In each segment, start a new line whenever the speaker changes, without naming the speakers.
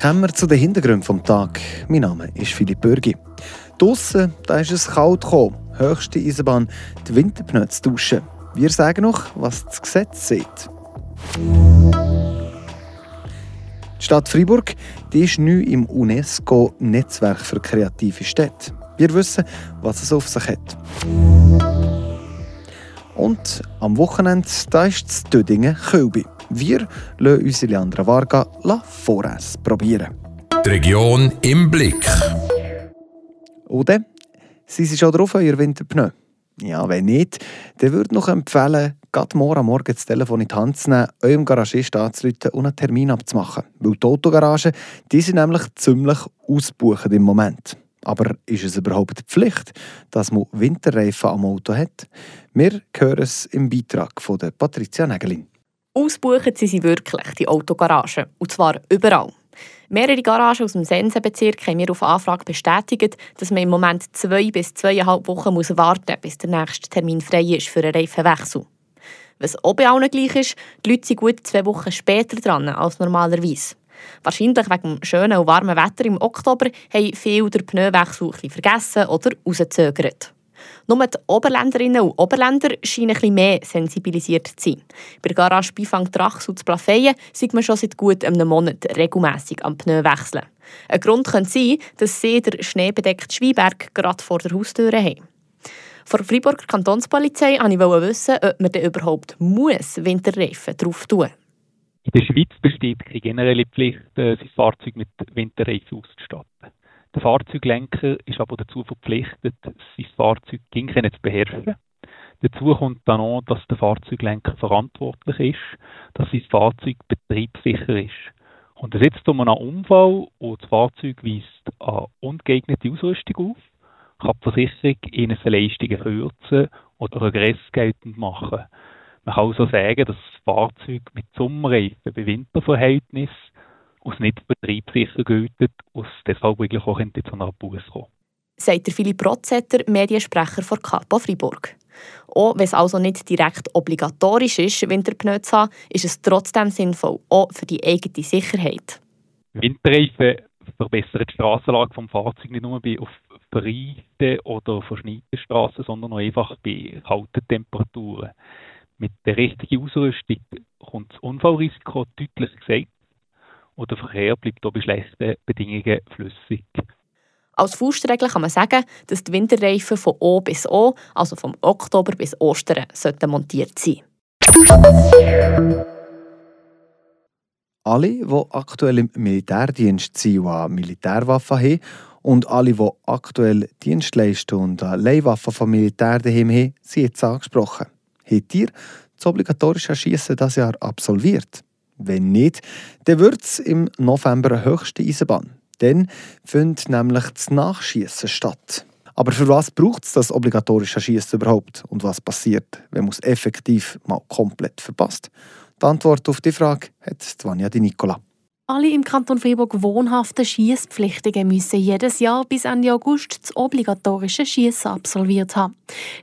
Kommen wir zu den Hintergründen des Tages. Mein Name ist Philipp Bürgi. Draussen da ist es kalt gekommen. Höchste Eisenbahn, die Winterpneu zu duschen. Wir sagen noch, was das Gesetz sieht. Die Stadt Freiburg die ist neu im UNESCO-Netzwerk für kreative Städte. Wir wissen, was es auf sich hat. Und am Wochenende da ist es Dödingen Kölbi. Wir lassen unsere Leandra Varga Voress probieren.
Die Region im Blick.
Oder? Sie sind schon drauf, euer Winterpneu? Ja, wenn nicht, dann würde ich noch empfehlen, gerade morgen am Morgen das Telefon in die Hand zu nehmen, eurem Garagisten anzurufen und einen Termin abzumachen. Weil die Autogaragen, die sind nämlich ziemlich ausgebucht im Moment. Aber ist es überhaupt Pflicht, dass man Winterreifen am Auto hat? Wir hören es im Beitrag von der Patricia Nägelin.
Ausbuchen sie sie wirklich, die Autogaragen. Und zwar überall. Mehrere Garagen aus dem Sensenbezirk haben mir auf Anfrage bestätigt, dass man im Moment zwei bis zweieinhalb Wochen muss warten muss, bis der nächste Termin frei ist für einen Reifenwechsel. Was auch bei allen gleich ist, die Leute sind gut zwei Wochen später dran als normalerweise. Wahrscheinlich wegen dem schönen und warmen Wetter im Oktober haben viele den Pneuwechsel vergessen oder rausgezögert. Nur die Oberländerinnen und Oberländer scheinen etwas mehr sensibilisiert zu sein. Bei Garage Bifang Drachs und Plafeyen sieht man schon seit gut einem Monat regelmässig am Pneu wechseln. Ein Grund könnte sein, dass sie der schneebedeckte Schweinberg gerade vor der Haustür haben. Von der Freiburger Kantonspolizei wollte ich wissen, ob man denn überhaupt muss Winterreifen drauf tun.
In der Schweiz besteht keine generelle Pflicht, äh, sein Fahrzeug mit Winterreifen auszustatten. Der Fahrzeuglenker ist aber dazu verpflichtet, sein Fahrzeug ging zu beherrschen. Dazu kommt dann auch, dass der Fahrzeuglenker verantwortlich ist, dass sein Fahrzeug betriebssicher ist. Und es jetzt um einen Unfall und das Fahrzeug weist eine ungeeignete Ausrüstung auf, kann die Versicherung ihnen Leistungen kürzen oder Regress geltend machen. Man kann also sagen, dass das Fahrzeug mit Sommerreifen bei Winterverhältnissen als nicht betriebssicher gilt und deshalb eigentlich auch zu einer Buße kommen.
Sagt der Philipp Rotzetter, Mediensprecher von Kapo Fribourg. Auch wenn es also nicht direkt obligatorisch ist, Winterpneu zu haben, ist es trotzdem sinnvoll, auch für die eigene Sicherheit.
Winterreifen verbessern die Strassenlage des Fahrzeugs nicht nur bei auf verreisten oder verschneiten Straßen, sondern auch einfach bei kalten Temperaturen. Mit der richtigen Ausrüstung kommt das Unfallrisiko deutlich gesenkt und der Verkehr bleibt auch bei schlechten Bedingungen flüssig.
Als Faustregel kann man sagen, dass die Winterreifen von O bis O, also vom Oktober bis Ostern, sollten montiert sein.
Alle, die aktuell im Militärdienst sind und Militärwaffen haben, und alle, die aktuell Dienst leisten und Leihwaffen vom Militär daheim haben, sind jetzt angesprochen. Habt ihr das obligatorische Schießen das Jahr absolviert? Wenn nicht, dann wird es im November eine höchste Eisenbahn. Dann findet nämlich das Nachschießen statt. Aber für was braucht es das obligatorische Schießen überhaupt? Und was passiert, wenn man es effektiv mal komplett verpasst? Die Antwort auf die Frage hat Vanja Di Nicola.
Alle im Kanton Freiburg wohnhaften Schießpflichtigen müssen jedes Jahr bis Ende August das obligatorische Schießen absolviert haben.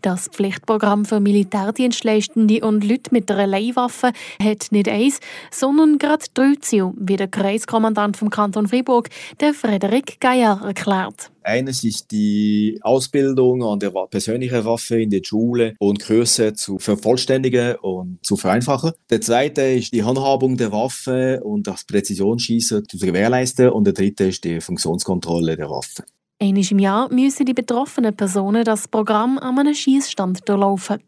Das Pflichtprogramm für Militärdienstleistende und Leute mit einer Leihwaffe hat nicht eins, sondern gerade drei Ziele, wie der Kreiskommandant vom Kanton Freiburg, der Frederik Geier, erklärt.
Eines ist die Ausbildung an der persönlichen Waffe in der Schule und Kurse zu vervollständigen und zu vereinfachen. Der zweite ist die Handhabung der Waffe und das Präzisionsschießen zu gewährleisten. Und der dritte ist die Funktionskontrolle der Waffe.
Einmal im Jahr müssen die betroffenen Personen das Programm an einem Schießstand durchlaufen.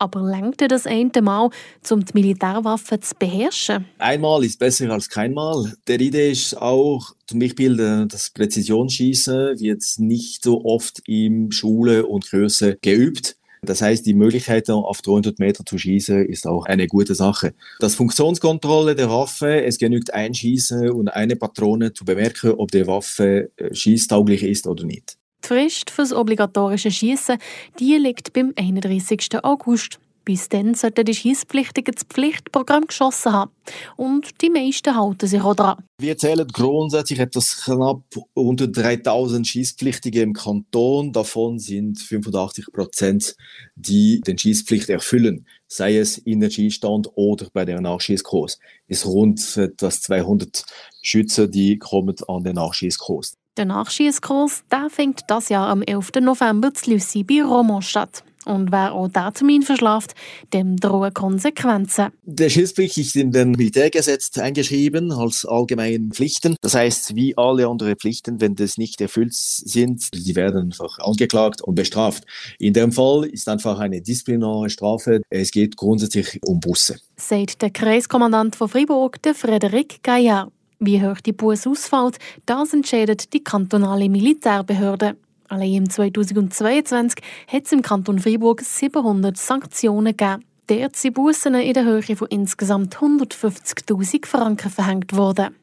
Aber lenkt das eine Mal, um die Militärwaffe zu beherrschen?
Einmal ist besser als keinmal. Der Idee ist auch, zum Beispiel äh, das Präzisionsschießen wird nicht so oft in Schule und Kurse geübt. Das heißt, die Möglichkeit, auf 300 Meter zu schießen, ist auch eine gute Sache. Das Funktionskontrolle der Waffe, es genügt ein Schießen und eine Patrone zu bemerken, ob die Waffe äh, schießtauglich ist oder nicht.
Die Frist für das obligatorische Schießen liegt beim 31. August. Bis dann sollten die Schiesspflichtigen das Pflichtprogramm geschossen haben. Und die meisten halten sich auch daran.
Wir zählen grundsätzlich etwas knapp unter 3000 Schießpflichtige im Kanton. Davon sind 85 Prozent, die den Schießpflicht erfüllen, sei es in der Schießstand oder bei der Nachschießkurs. Es ist rund etwas 200 Schütze, die kommen an den Nachschießkurs.
Der Nachschießkurs der fängt das Jahr am 11. November zu Lucy bei Romont statt. Und wer auch diesen Termin verschlaft, dem drohen Konsequenzen.
Der Schießpflicht ist in den Militärgesetz eingeschrieben als allgemeine Pflichten. Das heißt, wie alle anderen Pflichten, wenn das nicht erfüllt sind, die werden einfach angeklagt und bestraft. In dem Fall ist einfach eine disziplinare Strafe. Es geht grundsätzlich um Busse.
Sagt der Kreiskommandant von Fribourg, der Frederik Gaillard. Wie hoch die Busse ausfällt, das entscheidet die kantonale Militärbehörde. Allein im 2022 hat es im Kanton Freiburg 700 Sanktionen gegeben. Dort sind Bussen in der Höhe von insgesamt 150.000 Franken verhängt worden.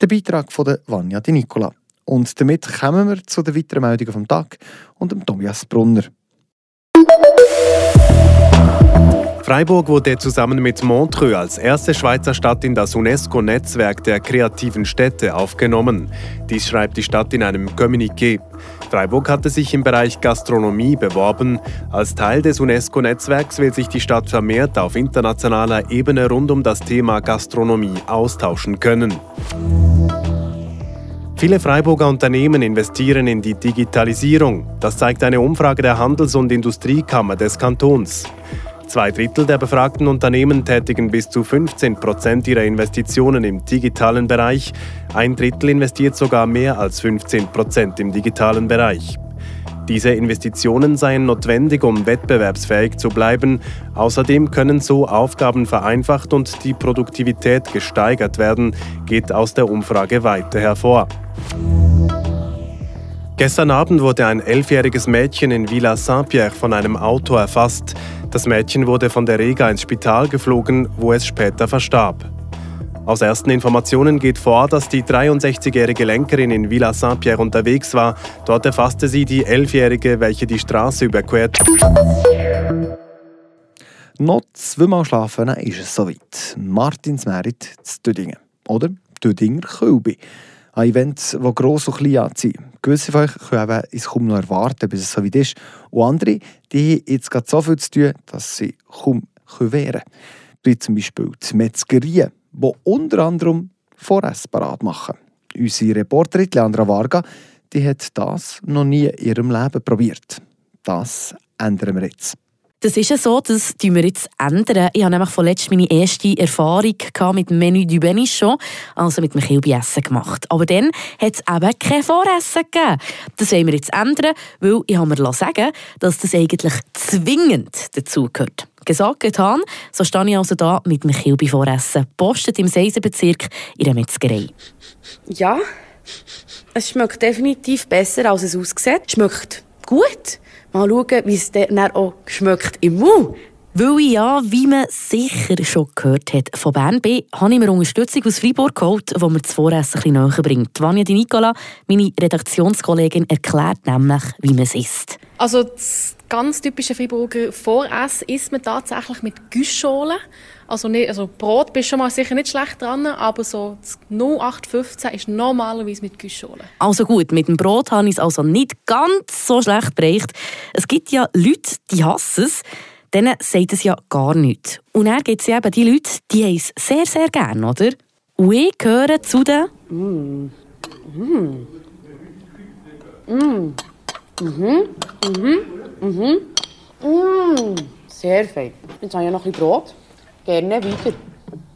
Der Beitrag von der Vanja Di Nicola. Und damit kommen wir zu den weiteren Meldungen vom Tag und dem Tobias Brunner.
Freiburg wurde zusammen mit Montreux als erste Schweizer Stadt in das UNESCO-Netzwerk der kreativen Städte aufgenommen. Dies schreibt die Stadt in einem Kommuniqué. Freiburg hatte sich im Bereich Gastronomie beworben. Als Teil des UNESCO-Netzwerks will sich die Stadt vermehrt auf internationaler Ebene rund um das Thema Gastronomie austauschen können. Viele Freiburger Unternehmen investieren in die Digitalisierung. Das zeigt eine Umfrage der Handels- und Industriekammer des Kantons. Zwei Drittel der befragten Unternehmen tätigen bis zu 15 Prozent ihrer Investitionen im digitalen Bereich. Ein Drittel investiert sogar mehr als 15 Prozent im digitalen Bereich. Diese Investitionen seien notwendig, um wettbewerbsfähig zu bleiben. Außerdem können so Aufgaben vereinfacht und die Produktivität gesteigert werden, geht aus der Umfrage weiter hervor. Gestern Abend wurde ein elfjähriges Mädchen in Villa Saint-Pierre von einem Auto erfasst. Das Mädchen wurde von der Rega ins Spital geflogen, wo es später verstarb. Aus ersten Informationen geht vor, dass die 63-jährige Lenkerin in Villa Saint-Pierre unterwegs war. Dort erfasste sie die 11-jährige, welche die Straße überquert.
Noch zweimal schlafen, ist es soweit. Martins Merit zu Düdingen. Oder Düdinger Kölbi. Ein Event, das gross und klein anzieht. Gewisse von euch können es kaum noch erwarten, bis es so weit ist. Und andere, die haben jetzt gerade so viel zu tun, dass sie kaum wehren können. Wie zum Beispiel die Metzgerien, die unter anderem Voress parat machen. Unsere Reporterin Leandra Varga die hat das noch nie in ihrem Leben probiert. Das ändern wir jetzt.
Das ist ja so, das tun wir jetzt ändern. Ich habe nämlich vorletzt meine erste Erfahrung mit dem Menü du Benichon, also mit dem Kilbeessen gemacht. Aber dann hat es eben kein Voressen gegeben. Das wollen wir jetzt ändern, weil ich habe mir sagen dass das eigentlich zwingend dazugehört. Gesagt, getan, so stehe ich also da mit dem Kilbi-Voressen, postet im Seisenbezirk in der Metzgerei.
Ja, es schmeckt definitiv besser, als es aussieht. Es schmeckt gut mal schauen, wie es dann auch schmeckt im Mund.
Weil ich ja, wie man sicher schon gehört hat, von Bern bin, habe ich mir Unterstützung aus Freiburg geholt, die mir das Voressen ein näher bringt. Vanja Di Nicola, meine Redaktionskollegin, erklärt nämlich, wie man es isst.
Also das ganz typische Freiburger Voressen isst man tatsächlich mit Güschschalen. Also, nicht, also Brot bist schon mal sicher nicht schlecht dran, aber so 0815 ist normalerweise mit Güschschalen.
Also gut, mit dem Brot habe ich es also nicht ganz so schlecht bereicht. Es gibt ja Leute, die hassen es. Denen sagt es ja gar nichts. Und dann gibt es ja eben die Leute, die haben es sehr, sehr gerne, oder? Und ich gehöre zu den... Mm. Mm.
Mm. Mhm. Mhm. Mhm. Mm. Sehr fein. Jetzt habe ich noch ein bisschen Brot. Gerne weiter.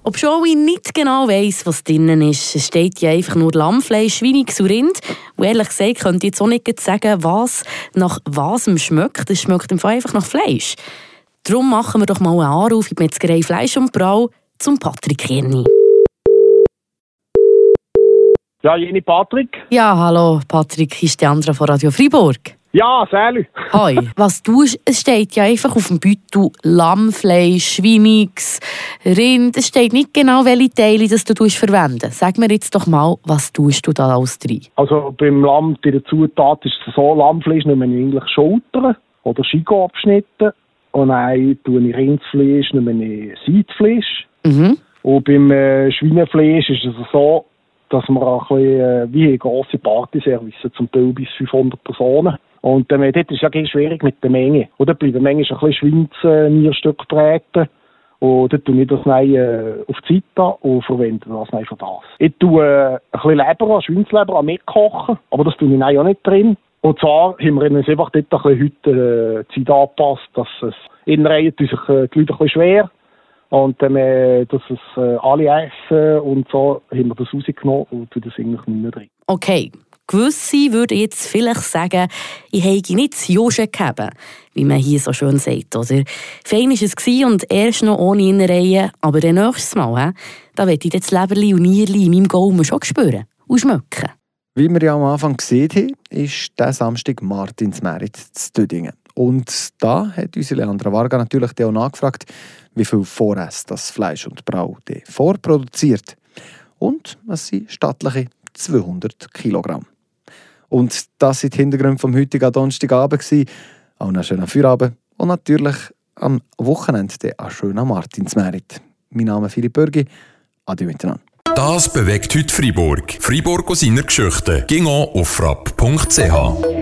Obwohl ich nicht genau weiss, was drinnen ist. Es steht ja einfach nur Lammfleisch, Schweiniges und Rind. Und ehrlich gesagt könnte ich jetzt auch nicht sagen, was nach was schmeckt. Es schmeckt einfach nach Fleisch. Darum machen wir doch mal einen Anruf in die Metzgerei Fleisch und Brau zum Patrick Kirni.
Ja, Jenny Patrick.
Ja, hallo, Patrick, hier ist der andere von Radio Freiburg.
Ja, salut.
Hoi. Was du, es steht ja einfach auf dem Beutel Lammfleisch, Schweiniges, Rind. Es steht nicht genau, welche Teile das du verwenden Sag mir jetzt doch mal, was tust du da alles drin?
Also beim Lamm, bei der Zutat ist es so, Lammfleisch nehmen wir eigentlich Schultern oder Schigo-Abschnitte Und dann tue ich Rindsfleisch, nehme ich Seitfleisch.
Mhm.
Und beim äh, Schweinefleisch ist es so, dass wir auch ein bisschen, äh, wie grosse Partyservice, zum Teil bis 500 Personen. Und ähm, dort ist es ja ein bisschen schwierig mit der Menge. Oder bei der Menge ist ein bisschen Schweinsnierstück braten. Und dann tue ich das dann, äh, auf die Seite und verwende das dann für das. Ich tue äh, ein bisschen Leber, Schweinsleber an mitkochen, aber das tue ich auch nicht drin. Und zwar haben wir uns einfach dort ein bisschen heute äh, die Zeit angepasst, dass es in Reihen sich äh, die Leute ein bisschen schwer. Und dann, äh, dass es äh, alle essen und so, haben wir das rausgenommen und tun das eigentlich nicht mehr drin.
Okay. Gewisse würden jetzt vielleicht sagen, ich hätte nicht das Joschen gegeben, wie man hier so schön sagt. Oder? Fein war es und erst noch ohne Innereien, aber dann nächstes Mal, he, da werde ich das Leberli und Nierli in meinem Gaumen schon spüren und schmecken.
Wie wir ja am Anfang gesehen haben, ist der Samstag Martinsmerit zu Dödingen. Und da hat unsere Leandra Varga natürlich auch nachgefragt, wie viel Vorrest das Fleisch und Brau vorproduziert. Und was sind stattliche 200 Kilogramm. Und das sind die Hintergründe vom heutigen Donnerstagabend. Auch einen schönen Feierabend und natürlich am Wochenende einen schönen Martinsmerit. Mein Name ist Philipp Bürgi. Adieu miteinander.
Das bewegt heute Freiburg. Freiburg aus seiner Geschichte. Ging auf frapp.ch.